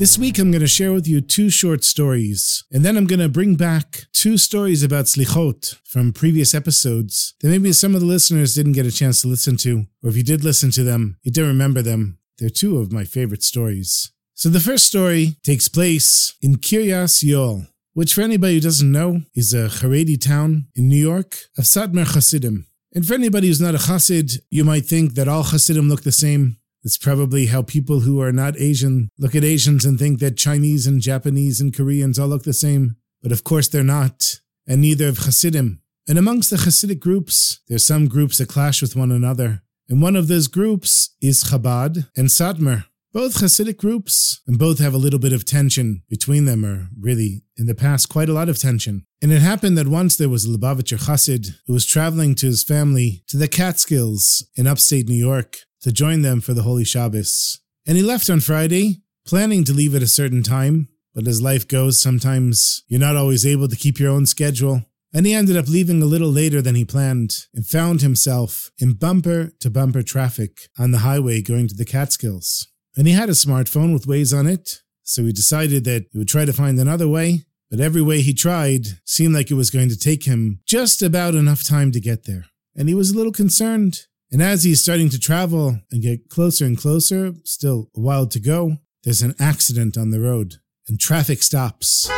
This week, I'm going to share with you two short stories, and then I'm going to bring back two stories about slichot from previous episodes that maybe some of the listeners didn't get a chance to listen to, or if you did listen to them, you don't remember them. They're two of my favorite stories. So the first story takes place in Kiryas Yoel, which for anybody who doesn't know is a Haredi town in New York of Satmar Hasidim. And for anybody who's not a Hasid, you might think that all Hasidim look the same. That's probably how people who are not Asian look at Asians and think that Chinese and Japanese and Koreans all look the same. But of course they're not, and neither of Hasidim. And amongst the Hasidic groups, there's some groups that clash with one another. And one of those groups is Chabad and Satmar. Both Hasidic groups, and both have a little bit of tension between them, or really, in the past, quite a lot of tension. And it happened that once there was a Lubavitcher Chassid who was traveling to his family to the Catskills in upstate New York to join them for the Holy Shabbos. And he left on Friday, planning to leave at a certain time, but as life goes, sometimes you're not always able to keep your own schedule. And he ended up leaving a little later than he planned and found himself in bumper to bumper traffic on the highway going to the Catskills. And he had a smartphone with Waze on it, so he decided that he would try to find another way, but every way he tried seemed like it was going to take him just about enough time to get there. And he was a little concerned. And as he's starting to travel and get closer and closer, still a while to go, there's an accident on the road and traffic stops.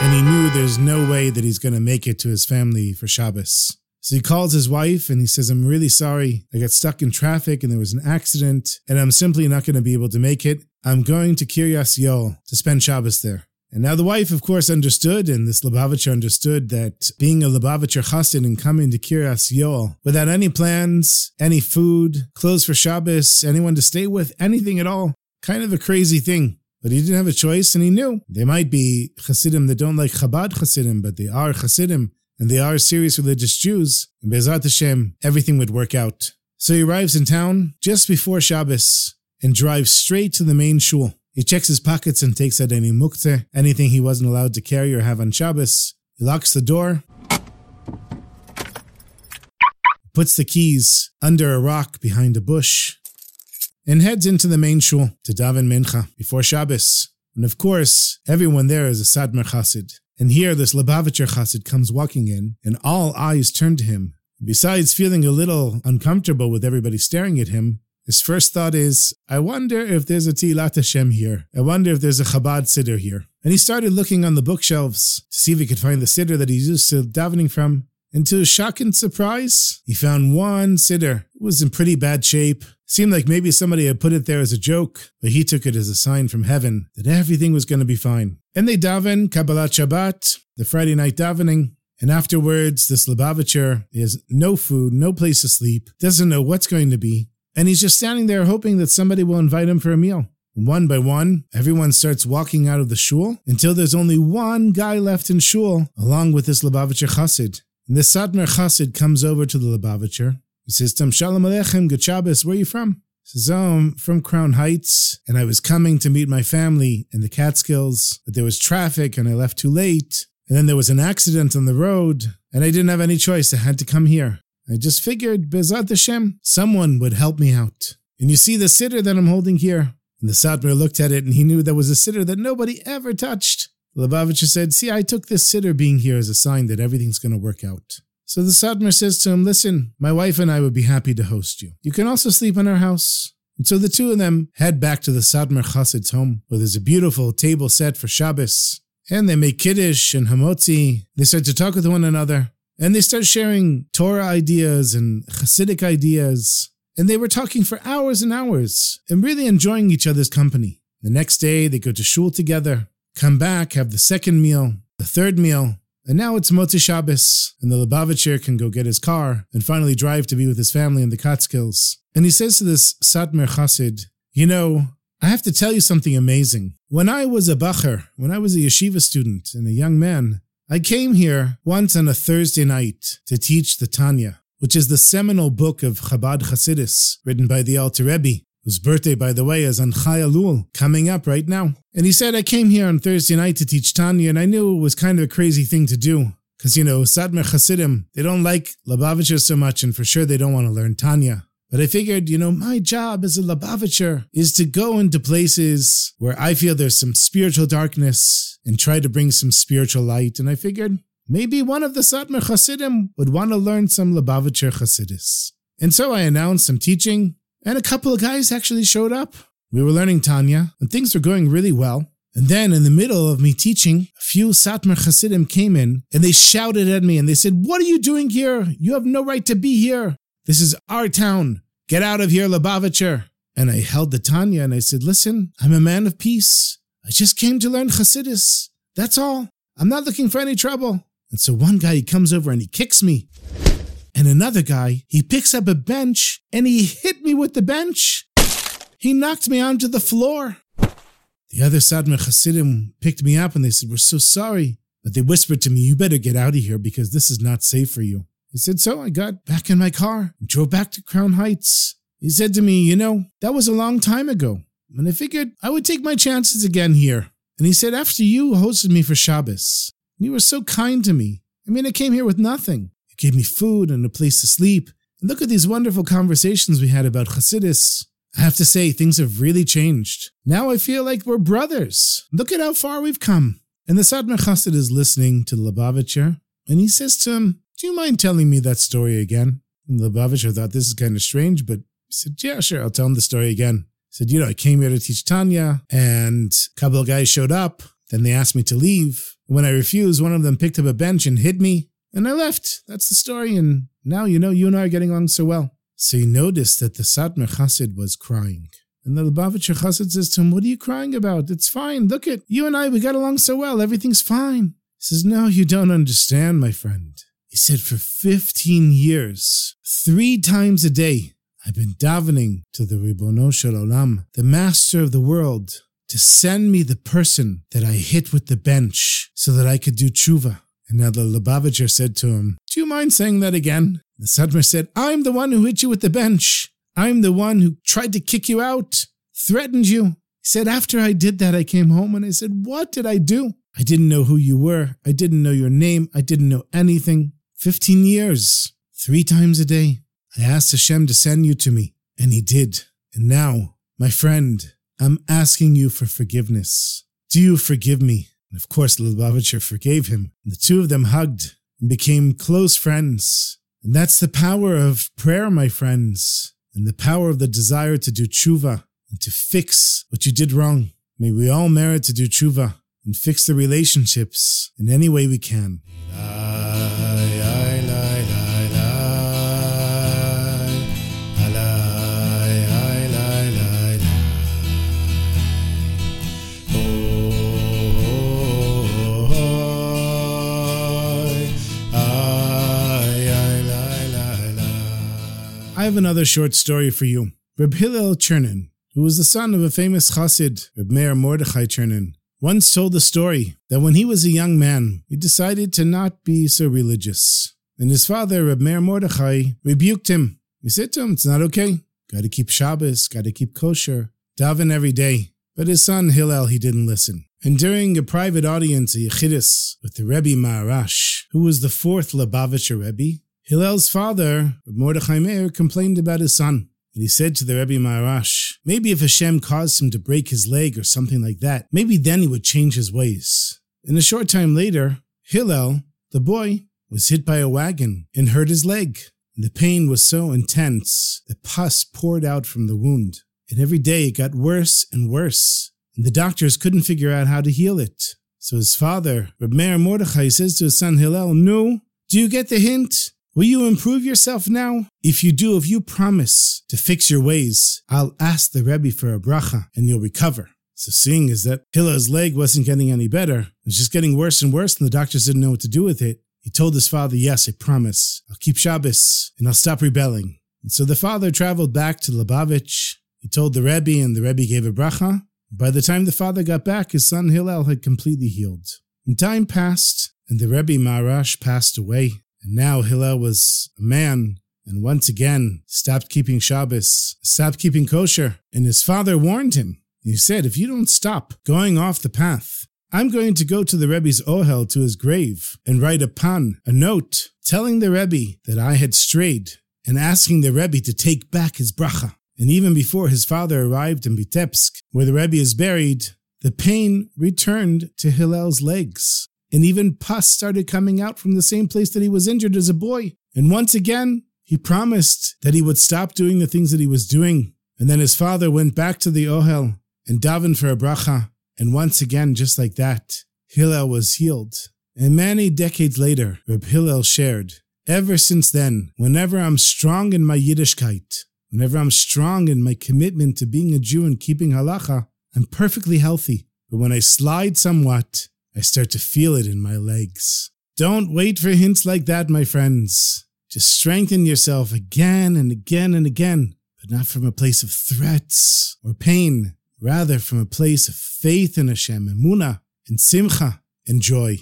And he knew there's no way that he's going to make it to his family for Shabbos. So he calls his wife and he says, I'm really sorry. I got stuck in traffic and there was an accident and I'm simply not going to be able to make it. I'm going to Kiryas Yoel to spend Shabbos there. And now the wife, of course, understood, and this Lubavitcher understood that being a Lubavitcher chassid and coming to Kiryas Yoel without any plans, any food, clothes for Shabbos, anyone to stay with, anything at all, kind of a crazy thing. But he didn't have a choice, and he knew they might be Hasidim that don't like Chabad Hasidim, but they are Hasidim, and they are serious religious Jews. And Bezat Hashem, everything would work out. So he arrives in town just before Shabbos and drives straight to the main shul. He checks his pockets and takes out any muktzeh, anything he wasn't allowed to carry or have on Shabbos. He locks the door, puts the keys under a rock behind a bush, and heads into the main shul to daven mincha before Shabbos. And of course, everyone there is a Satmar Chassid. And here, this Lubavitcher Chassid comes walking in, and all eyes turn to him. Besides feeling a little uncomfortable with everybody staring at him, his first thought is, I wonder if there's a Tehillat Hashem here. I wonder if there's a Chabad Siddur here. And he started looking on the bookshelves to see if he could find the Siddur that he's used to davening from. And to his shock and surprise, he found one Siddur. It was in pretty bad shape. Seemed like maybe somebody had put it there as a joke, but he took it as a sign from heaven that everything was going to be fine. And they daven Kabbalat Shabbat, the Friday night davening. And afterwards, this Lubavitcher has no food, no place to sleep, doesn't know what's going to be. And he's just standing there hoping that somebody will invite him for a meal. One by one, everyone starts walking out of the shul until there's only one guy left in shul, along with this Lubavitcher Chassid. And this Satmar Chassid comes over to the Lubavitcher he says to him, Shalom Aleichem, good Shabbos, where are you from? He says, Oh, I'm from Crown Heights, and I was coming to meet my family in the Catskills, but there was traffic and I left too late. And then there was an accident on the road, and I didn't have any choice. I had to come here. I just figured, Bezat Hashem, someone would help me out. And you see the siddur that I'm holding here. And the Satmar looked at it and he knew there was a siddur that nobody ever touched. Lubavitcher said, See, I took this siddur being here as a sign that everything's going to work out. So the Satmar says to him, Listen, my wife and I would be happy to host you. You can also sleep in our house. And so the two of them head back to the Satmar Chassid's home, where there's a beautiful table set for Shabbos. And they make Kiddush and Hamotzi. They start to talk with one another. And they start sharing Torah ideas and Hasidic ideas. And they were talking for hours and hours and really enjoying each other's company. The next day, they go to shul together, come back, have the second meal, the third meal, And now it's Motzi Shabbos, and the Lubavitcher can go get his car and finally drive to be with his family in the Catskills. And he says to this Satmar Chassid, You know, I have to tell you something amazing. When I was a bacher, when I was a yeshiva student and a young man, I came here once on a Thursday night to teach the Tanya, which is the seminal book of Chabad Hasidus, written by the Alter Rebbe, whose birthday, by the way, is on Chai Elul, coming up right now. And he said, I came here on Thursday night to teach Tanya, and I knew it was kind of a crazy thing to do. Because, you know, Satmar Hasidim, they don't like Lubavitcher so much, and for sure they don't want to learn Tanya. But I figured, you know, my job as a Lubavitcher is to go into places where I feel there's some spiritual darkness and try to bring some spiritual light. And I figured maybe one of the Satmar Hasidim would want to learn some Lubavitcher Hasidis. And so I announced I'm teaching and a couple of guys actually showed up. We were learning Tanya, and things were going really well. And then, in the middle of me teaching, a few Satmar Hasidim came in and they shouted at me and they said, What are you doing here? You have no right to be here. This is our town. Get out of here, Lubavitcher. And I held the Tanya and I said, Listen, I'm a man of peace. I just came to learn Hasidus. That's all. I'm not looking for any trouble. And so one guy, he comes over and he kicks me. And another guy, he picks up a bench and he hit me with the bench. He knocked me onto the floor. The other Satmar Hasidim picked me up and they said, We're so sorry. But they whispered to me, You better get out of here because this is not safe for you. I said, So I got back in my car and drove back to Crown Heights. He said to me, You know, that was a long time ago. And I figured I would take my chances again here. And he said, After you hosted me for Shabbos, you were so kind to me. I mean, I came here with nothing You gave me food and a place to sleep. And look at these wonderful conversations we had about Hasidus. I have to say, things have really changed. Now I feel like we're brothers. Look at how far we've come. And the Satmar Chassid is listening to the Lubavitcher, and he says to him, Do you mind telling me that story again? And the Lubavitcher thought this is kind of strange, but he said, Yeah, sure, I'll tell him the story again. He said, You know, I came here to teach Tanya, and a couple of guys showed up. Then they asked me to leave. When I refused, one of them picked up a bench and hit me. And I left. That's the story. And now you know you and I are getting along so well. So he noticed that the Satmar Chassid was crying. And the Lubavitcher Chassid says to him, What are you crying about? It's fine. Look at you and I, we got along so well. Everything's fine. He says, No, you don't understand, my friend. He said, For 15 years, three times a day, I've been davening to the Ribono Shel Olam, the master of the world, to send me the person that I hit with the bench so that I could do tshuva. And now the Lubavitcher said to him, Do you mind saying that again? The Satmar said, I'm the one who hit you with the bench. I'm the one who tried to kick you out, threatened you. He said, After I did that, I came home and I said, What did I do? I didn't know who you were. I didn't know your name. I didn't know anything. 15 years, three times a day. I asked Hashem to send you to me, and He did. And now, my friend, I'm asking you for forgiveness. Do you forgive me? And of course, Lubavitcher forgave him. And the two of them hugged and became close friends. And that's the power of prayer, my friends, and the power of the desire to do tshuva and to fix what you did wrong. May we all merit to do tshuva and fix the relationships in any way we can. Ah. Have another short story for you. Reb Hillel Chernin, who was the son of a famous chassid, Reb Meir Mordechai Chernin, once told the story that when he was a young man, he decided to not be so religious. And his father, Reb Meir Mordechai, rebuked him. He said to him, It's not okay. Got to keep Shabbos, got to keep kosher, daven every day. But his son Hillel, he didn't listen. And during a private audience, a Yechidus, with the Rebbe Maharash, who was the fourth Lubavitcher Rebbe, Hillel's father, Mordechai Meir, complained about his son. And he said to the Rebbe Maharash, maybe if Hashem caused him to break his leg or something like that, maybe then he would change his ways. And a short time later, Hillel, the boy, was hit by a wagon and hurt his leg. And the pain was so intense that pus poured out from the wound. And every day it got worse and worse. And the doctors couldn't figure out how to heal it. So his father, Reb Meir Mordechai, says to his son Hillel, No, do you get the hint? Will you improve yourself now? If you do, if you promise to fix your ways, I'll ask the Rebbe for a bracha and you'll recover. So seeing as that Hillel's leg wasn't getting any better, it was just getting worse and worse, and the doctors didn't know what to do with it, he told his father, Yes, I promise. I'll keep Shabbos and I'll stop rebelling. And so the father traveled back to Lubavitch. He told the Rebbe, and the Rebbe gave a bracha. By the time the father got back, his son Hillel had completely healed. And time passed, and the Rebbe Maharash passed away. And now Hillel was a man, and once again stopped keeping Shabbos, stopped keeping kosher. And his father warned him. He said, If you don't stop going off the path, I'm going to go to the Rebbe's ohel to his grave and write a pan, a note, telling the Rebbe that I had strayed and asking the Rebbe to take back his bracha. And even before his father arrived in Vitebsk, where the Rebbe is buried, the pain returned to Hillel's legs. And even pus started coming out from the same place that he was injured as a boy. And once again, he promised that he would stop doing the things that he was doing. And then his father went back to the ohel and davened for a bracha and once again, just like that, Hillel was healed. And many decades later, Reb Hillel shared, ever since then, whenever I'm strong in my Yiddishkeit, whenever I'm strong in my commitment to being a Jew and keeping halacha, I'm perfectly healthy. But when I slide somewhat, I start to feel it in my legs. Don't wait for hints like that, my friends. Just strengthen yourself again and again and again, but not from a place of threats or pain, rather from a place of faith in Hashem, emuna, and simcha, and joy.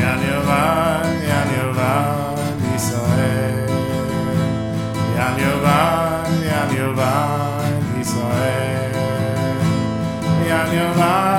Yan Yovan, Yan Yovan Yisrael, Yan Yovan, Yan Yovan Yisrael, Yan Yovan,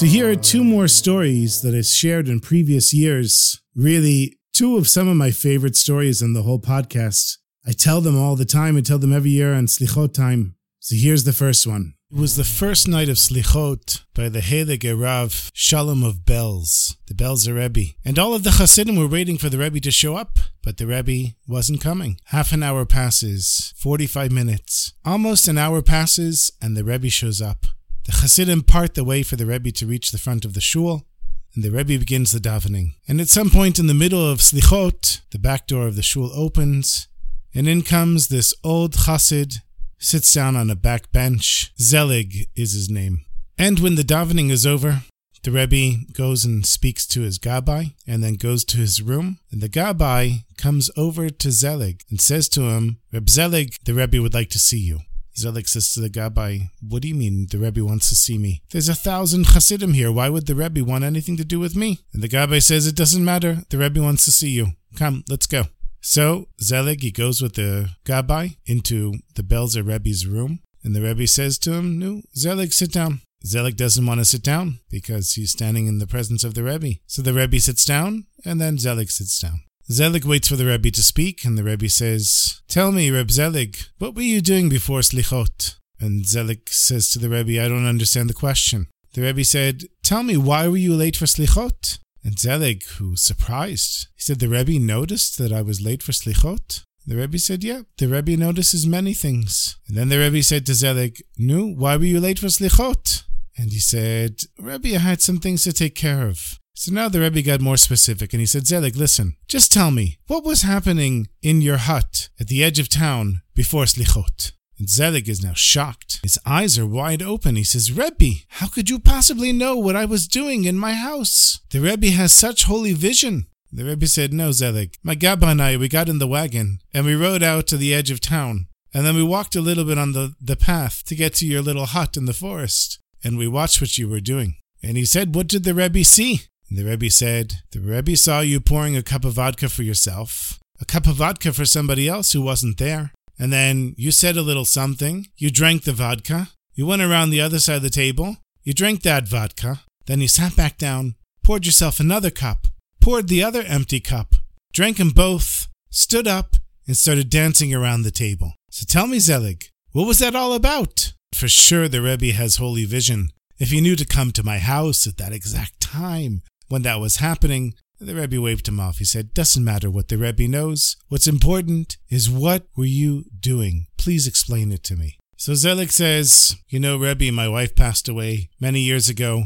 So here are two more stories that I shared in previous years. Really, two of some of my favorite stories in the whole podcast. I tell them all the time. I tell them every year on Slichot time. So here's the first one. It was the first night of Slichot by the Heilige Rav Shalom of Belz, the Belzer Rebbe. And all of the Hasidim were waiting for the Rebbe to show up, but the Rebbe wasn't coming. Half an hour passes, 45 minutes. Almost an hour passes, and the Rebbe shows up. The Hasidim part the way for the Rebbe to reach the front of the shul, and the Rebbe begins the davening. And at some point in the middle of Slichot, the back door of the shul opens, and in comes this old Chassid sits down on a back bench. Zelig is his name. And when the davening is over, the Rebbe goes and speaks to his Gabbai and then goes to his room. And the Gabbai comes over to Zelig and says to him, Reb Zelig, the Rebbe would like to see you. Zelig says to the Gabbai, What do you mean the Rebbe wants to see me? There's a thousand Hasidim here. Why would the Rebbe want anything to do with me? And the Gabbai says, It doesn't matter. The Rebbe wants to see you. Come, let's go. So Zelig, he goes with the Gabbai into the Belzer Rebbe's room, and the Rebbe says to him, No, Zelig, sit down. Zelig doesn't want to sit down because he's standing in the presence of the Rebbe. So the Rebbe sits down, and then Zelig sits down. Zelig waits for the Rebbe to speak, and the Rebbe says, Tell me, Reb Zelig, what were you doing before Slichot? And Zelig says to the Rebbe, I don't understand the question. The Rebbe said, Tell me, why were you late for Slichot? And Zelig, who was surprised, he said, The Rebbe noticed that I was late for Slichot? The Rebbe said, Yeah, the Rebbe notices many things. And then the Rebbe said to Zelig, No, why were you late for Slichot? And he said, Rebbe, I had some things to take care of. So now the Rebbe got more specific and he said, Zelig, listen, just tell me, what was happening in your hut at the edge of town before Slichot? And Zelig is now shocked. His eyes are wide open. He says, Rebbe, how could you possibly know what I was doing in my house? The Rebbe has such holy vision. The Rebbe said, No, Zelig. My Gabba and I, we got in the wagon and we rode out to the edge of town. And then we walked a little bit on the, the path to get to your little hut in the forest. And we watched what you were doing. And he said, What did the Rebbe see? And the Rebbe said, The Rebbe saw you pouring a cup of vodka for yourself, a cup of vodka for somebody else who wasn't there. And then you said a little something. You drank the vodka. You went around the other side of the table. You drank that vodka. Then you sat back down, poured yourself another cup, poured the other empty cup, drank them both, stood up, and started dancing around the table. So tell me, Zelig, what was that all about? For sure, the Rebbe has holy vision. If he knew to come to my house at that exact time when that was happening, the Rebbe waved him off. He said, Doesn't matter what the Rebbe knows. What's important is what were you doing? Please explain it to me. So Zelig says, You know, Rebbe, my wife passed away many years ago.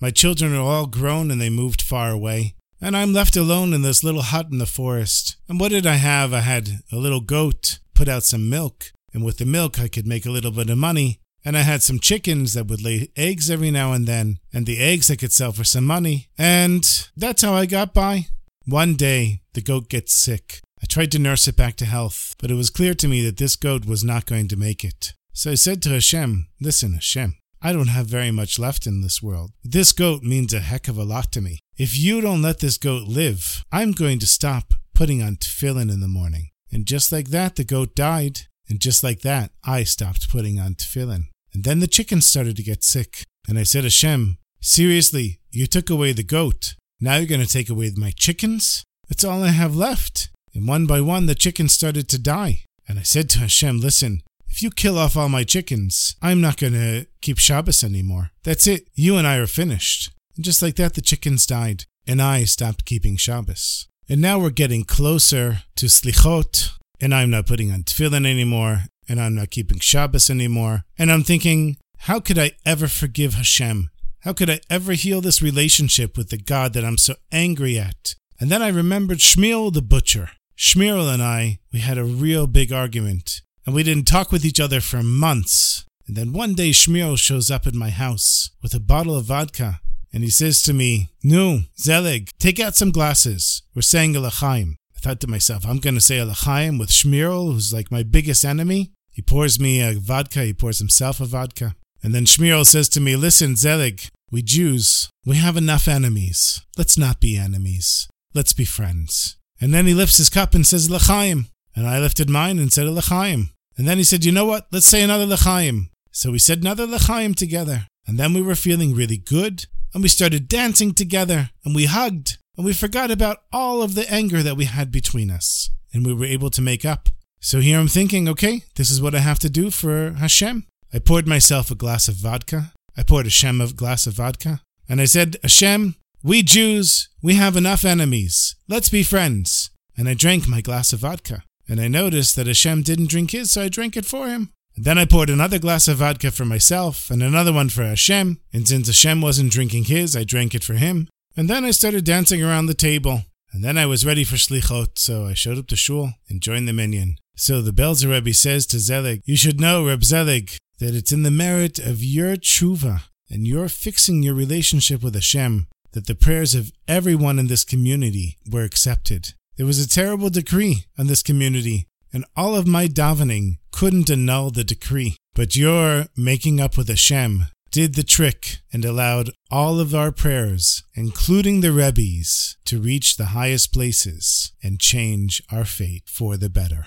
My children are all grown and they moved far away. And I'm left alone in this little hut in the forest. And what did I have? I had a little goat, put out some milk, and with the milk I could make a little bit of money. And I had some chickens that would lay eggs every now and then, and the eggs I could sell for some money. And that's how I got by. One day, the goat gets sick. I tried to nurse it back to health, but it was clear to me that this goat was not going to make it. So I said to Hashem, Listen, Hashem, I don't have very much left in this world. This goat means a heck of a lot to me. If you don't let this goat live, I'm going to stop putting on tefillin in the morning. And just like that, the goat died. And just like that, I stopped putting on tefillin. And then the chickens started to get sick. And I said, Hashem, seriously, you took away the goat. Now you're going to take away my chickens? That's all I have left. And one by one, the chickens started to die. And I said to Hashem, listen, if you kill off all my chickens, I'm not going to keep Shabbos anymore. That's it. You and I are finished. And just like that, the chickens died. And I stopped keeping Shabbos. And now we're getting closer to Slichot, and I'm not putting on tefillin anymore, and I'm not keeping Shabbos anymore. And I'm thinking, how could I ever forgive Hashem? How could I ever heal this relationship with the God that I'm so angry at? And then I remembered Shmuel the butcher. Shmuel and I, we had a real big argument, and we didn't talk with each other for months. And then one day Shmuel shows up at my house with a bottle of vodka, and he says to me, Nu, Zelig, take out some glasses. We're saying a I thought to myself, I'm going to say a with Shmuel, who's like my biggest enemy. He pours me a vodka, he pours himself a vodka. And then Shmuel says to me, Listen, Zelig, we Jews, we have enough enemies. Let's not be enemies. Let's be friends. And then he lifts his cup and says, L'chaim. And I lifted mine and said, L'chaim. And then he said, You know what? Let's say another L'chaim. So we said another L'chaim together. And then we were feeling really good. And we started dancing together. And we hugged and we forgot about all of the anger that we had between us, and we were able to make up. So here I'm thinking, okay, this is what I have to do for Hashem. I poured myself a glass of vodka. I poured Hashem a glass of vodka. And I said, Hashem, we Jews, we have enough enemies. Let's be friends. And I drank my glass of vodka. And I noticed that Hashem didn't drink his, so I drank it for him. And then I poured another glass of vodka for myself and another one for Hashem. And since Hashem wasn't drinking his, I drank it for him. And then I started dancing around the table. And then I was ready for Slichot, so I showed up to Shul and joined the minyan. So the Belzer Rebbe says to Zelig, You should know, Reb Zelig, that it's in the merit of your tshuva and your fixing your relationship with Hashem that the prayers of everyone in this community were accepted. There was a terrible decree on this community, and all of my davening couldn't annul the decree. But your making up with Hashem did the trick and allowed all of our prayers, including the Rebbe's, to reach the highest places and change our fate for the better.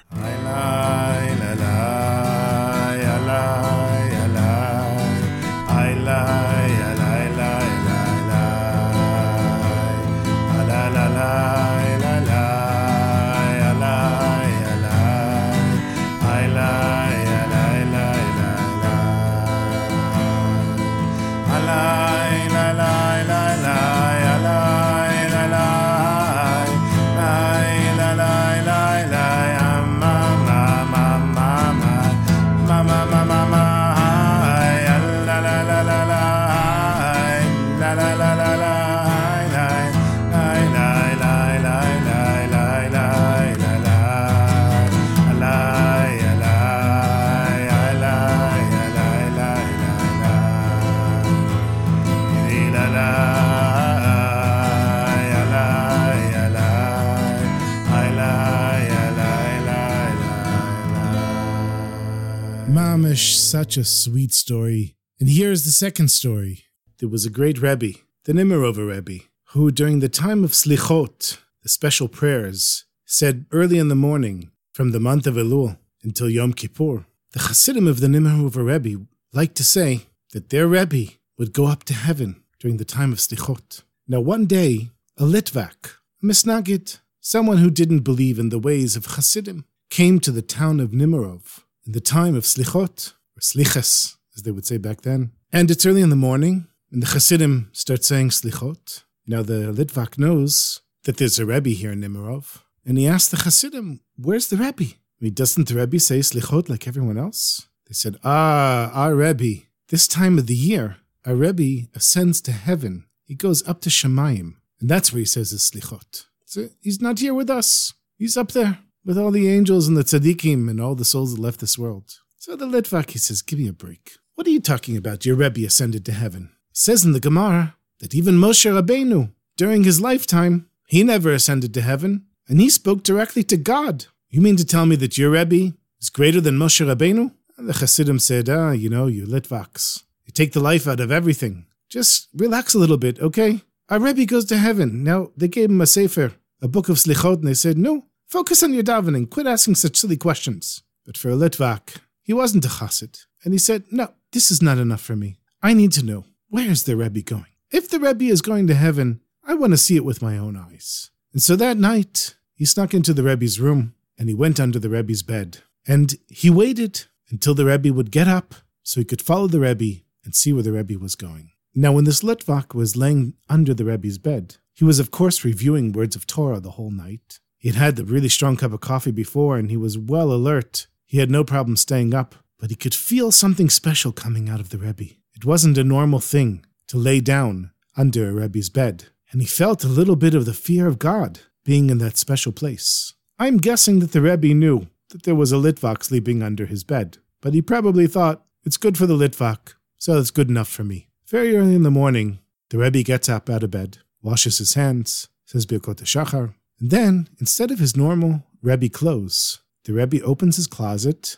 Such a sweet story. And here is the second story. There was a great Rebbe, the Nimerover Rebbe, who during the time of Slichot, the special prayers, said early in the morning, from the month of Elul until Yom Kippur, the Hasidim of the Nimerover Rebbe liked to say that their Rebbe would go up to heaven during the time of Slichot. Now one day, a Litvak, a Misnaged, someone who didn't believe in the ways of Hasidim, came to the town of Nimerov in the time of Slichot or slichas, as they would say back then. And it's early in the morning, and the Hasidim start saying slichot. Now the Litvak knows that there's a Rebbe here in Nimirov, and he asks the Hasidim, where's the Rebbe? I mean, doesn't the Rebbe say slichot like everyone else? They said, ah, our Rebbe. This time of the year, our Rebbe ascends to heaven. He goes up to Shamayim, and that's where he says his slichot. So he's not here with us. He's up there with all the angels and the tzaddikim and all the souls that left this world. So the Litvak, he says, give me a break. What are you talking about? Your Rebbe ascended to heaven. Says in the Gemara that even Moshe Rabbeinu, during his lifetime, he never ascended to heaven, and he spoke directly to God. You mean to tell me that your Rebbe is greater than Moshe Rabbeinu? And the Hasidim said, ah, you know, you Litvaks. You take the life out of everything. Just relax a little bit, okay? Our Rebbe goes to heaven. Now, they gave him a sefer, a book of slichot, and they said, no, focus on your davening. Quit asking such silly questions. But for a Litvak, he wasn't a chassid. And he said, no, this is not enough for me. I need to know, where is the Rebbe going? If the Rebbe is going to heaven, I want to see it with my own eyes. And so that night, he snuck into the Rebbe's room, and he went under the Rebbe's bed. And he waited until the Rebbe would get up so he could follow the Rebbe and see where the Rebbe was going. Now, when this Litvak was laying under the Rebbe's bed, he was, of course, reviewing words of Torah the whole night. He had a really strong cup of coffee before, and he was well alert. He had no problem staying up, but he could feel something special coming out of the Rebbe. It wasn't a normal thing to lay down under a Rebbe's bed, and he felt a little bit of the fear of God being in that special place. I'm guessing that the Rebbe knew that there was a Litvak sleeping under his bed, but he probably thought, it's good for the Litvak, so it's good enough for me. Very early in the morning, the Rebbe gets up out of bed, washes his hands, says Birkot Shachar, and then, instead of his normal Rebbe clothes, the Rebbe opens his closet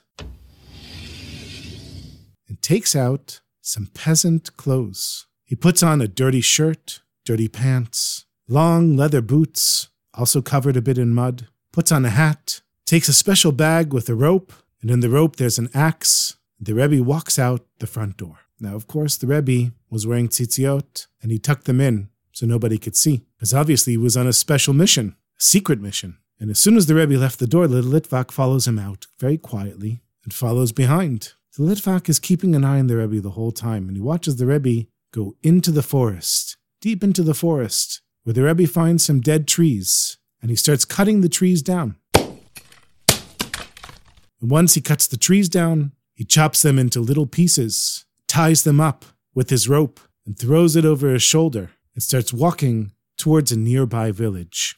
and takes out some peasant clothes. He puts on a dirty shirt, dirty pants, long leather boots, also covered a bit in mud, puts on a hat, takes a special bag with a rope, and in the rope there's an axe. The Rebbe walks out the front door. Now, of course, the Rebbe was wearing tzitziot, and he tucked them in so nobody could see, because obviously he was on a special mission, secret mission. And as soon as the Rebbe left the door, the Litvak follows him out very quietly and follows behind. The Litvak is keeping an eye on the Rebbe the whole time, and he watches the Rebbe go into the forest, deep into the forest, where the Rebbe finds some dead trees, and he starts cutting the trees down. And once he cuts the trees down, he chops them into little pieces ties them up with his rope, and throws it over his shoulder and starts walking towards a nearby village.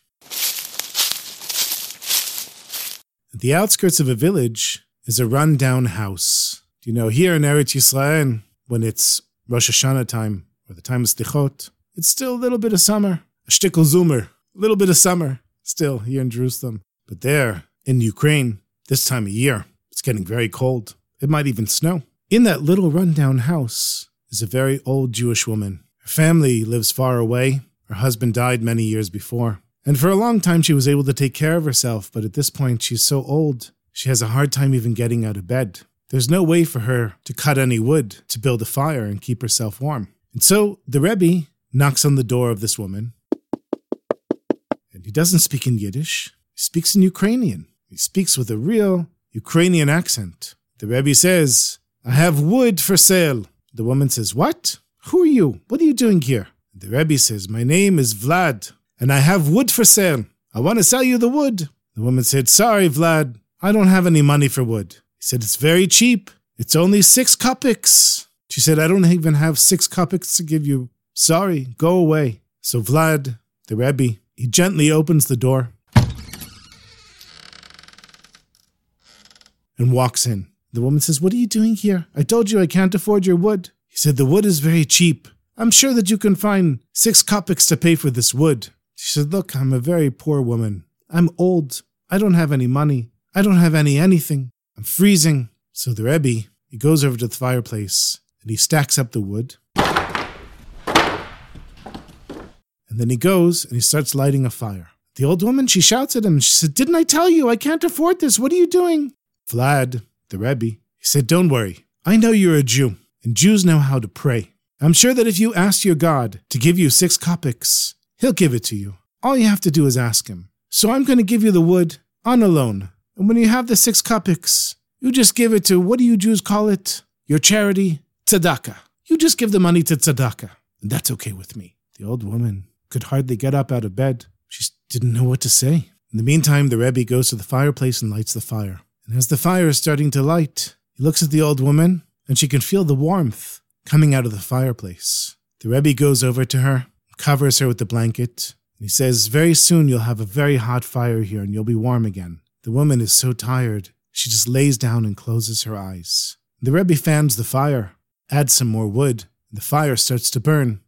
At the outskirts of a village is a rundown house. Do you know, here in Eretz Yisrael, when it's Rosh Hashanah time, or the time of Slichot, it's still a little bit of summer. A shtickle zoomer, a little bit of summer still here in Jerusalem. But there, in Ukraine, this time of year, it's getting very cold. It might even snow. In that little rundown house is a very old Jewish woman. Her family lives far away. Her husband died many years before. And for a long time, she was able to take care of herself, but at this point, she's so old, she has a hard time even getting out of bed. There's no way for her to cut any wood to build a fire and keep herself warm. And so the Rebbe knocks on the door of this woman. And he doesn't speak in Yiddish, he speaks in Ukrainian. He speaks with a real Ukrainian accent. The Rebbe says, I have wood for sale. The woman says, What? Who are you? What are you doing here? The Rebbe says, My name is Vlad, and I have wood for sale. I want to sell you the wood. The woman said, Sorry, Vlad, I don't have any money for wood. He said, It's very cheap. It's only six kopecks. She said, I don't even have six kopecks to give you. Sorry, go away. So Vlad, the Rebbe, he gently opens the door and walks in. The woman says, What are you doing here? I told you I can't afford your wood. He said, The wood is very cheap. I'm sure that you can find six kopecks to pay for this wood. She said, Look, I'm a very poor woman. I'm old. I don't have any money. I don't have any anything. I'm freezing. So the Rebbe, he goes over to the fireplace and he stacks up the wood. And then he goes and he starts lighting a fire. The old woman, she shouts at him. She said, Didn't I tell you I can't afford this? What are you doing? Vlad, the Rebbe. He said, Don't worry. I know you're a Jew, and Jews know how to pray. I'm sure that if you ask your God to give you six kopecks, he'll give it to you. All you have to do is ask him. So I'm going to give you the wood on a loan. And when you have the six kopecks, you just give it to, what do you Jews call it? Your charity? tzedakah. You just give the money to tzedakah, and that's okay with me. The old woman could hardly get up out of bed. She didn't know what to say. In the meantime, the Rebbe goes to the fireplace and lights the fire. And as the fire is starting to light, he looks at the old woman, and she can feel the warmth coming out of the fireplace. The Rebbe goes over to her, covers her with the blanket, he says, Very soon you'll have a very hot fire here and you'll be warm again. The woman is so tired, she just lays down and closes her eyes. The Rebbe fans the fire, adds some more wood, and the fire starts to burn.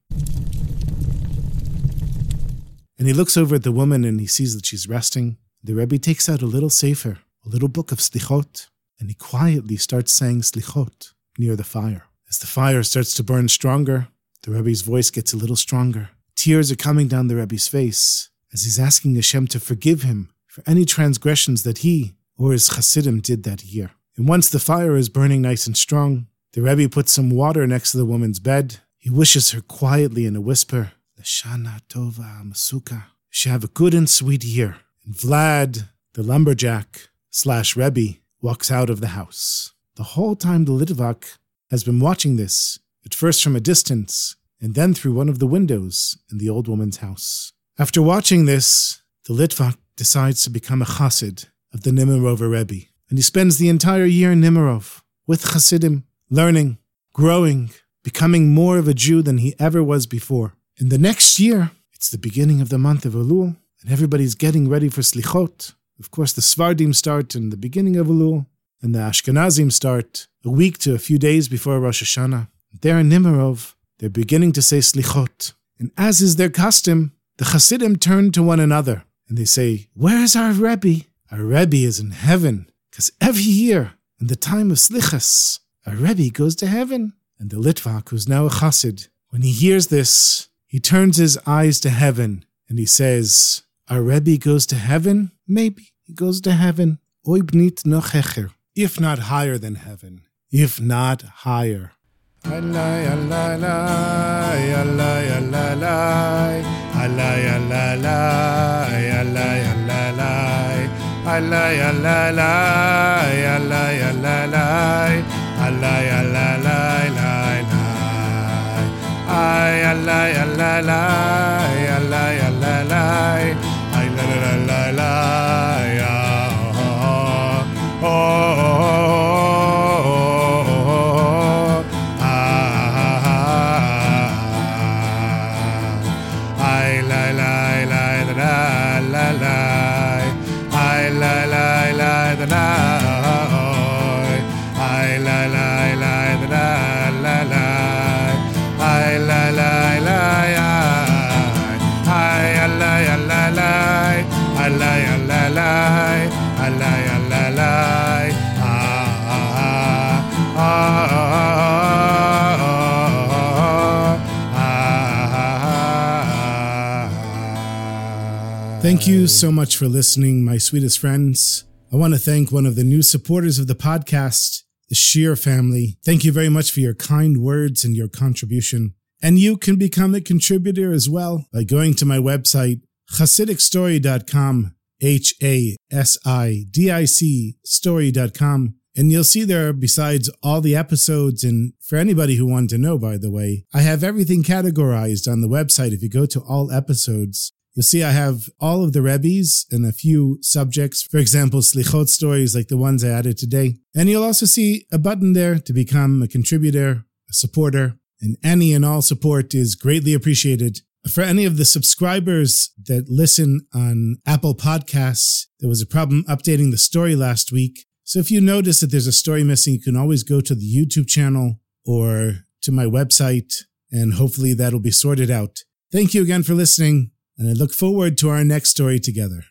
And he looks over at the woman and he sees that she's resting. The Rebbe takes out a little sefer, a little book of slichot, and he quietly starts saying slichot near the fire. As the fire starts to burn stronger, the Rebbe's voice gets a little stronger. Tears are coming down the Rebbe's face as he's asking Hashem to forgive him for any transgressions that he or his Hasidim did that year. And once the fire is burning nice and strong, the Rebbe puts some water next to the woman's bed. He wishes her quietly in a whisper, Lashana Tova Masuka. She have a good and sweet year. And Vlad, the lumberjack slash Rebbe, walks out of the house. The whole time the Litvak has been watching this, at first from a distance, and then through one of the windows in the old woman's house. After watching this, the Litvak decides to become a chassid of the Nemirover Rebbe, and he spends the entire year in Nimirov with chassidim, learning, growing, becoming more of a Jew than he ever was before. In the next year, it's the beginning of the month of Elul, and everybody's getting ready for Slichot. Of course, the Svardim start in the beginning of Elul, and the Ashkenazim start a week to a few days before Rosh Hashanah. There in Nimirov, they're beginning to say slichot. And as is their custom, the Hasidim turn to one another and they say, Where is our Rebbe? Our Rebbe is in heaven. Because every year, in the time of slichas, our Rebbe goes to heaven. And the Litvak, who's now a Chassid, when he hears this, he turns his eyes to heaven and he says, Our Rebbe goes to heaven? Maybe he goes to heaven. Oibnit nochecher. If not higher than heaven. If not higher. Alay, alay, alay, alay, alay, alay, alay, alay, alay, alay, alay, alay, alay, alay, alay, alay, alay, alay, ay, alay, alay, alay, alay, Thank you so much for listening, my sweetest friends. I want to thank one of the new supporters of the podcast, the Sheer family. Thank you very much for your kind words and your contribution. And you can become a contributor as well by going to my website, HasidicStory.com, H A S I D I C story.com. And you'll see there, besides all the episodes, and for anybody who wanted to know, by the way, I have everything categorized on the website. If you go to all episodes, You'll see I have all of the Rebbe's and a few subjects, for example, Slichot stories like the ones I added today. And you'll also see a button there to become a contributor, a supporter, and any and all support is greatly appreciated. For any of the subscribers that listen on Apple Podcasts, there was a problem updating the story last week. So if you notice that there's a story missing, you can always go to the YouTube channel or to my website, and hopefully that'll be sorted out. Thank you again for listening and I look forward to our next story together.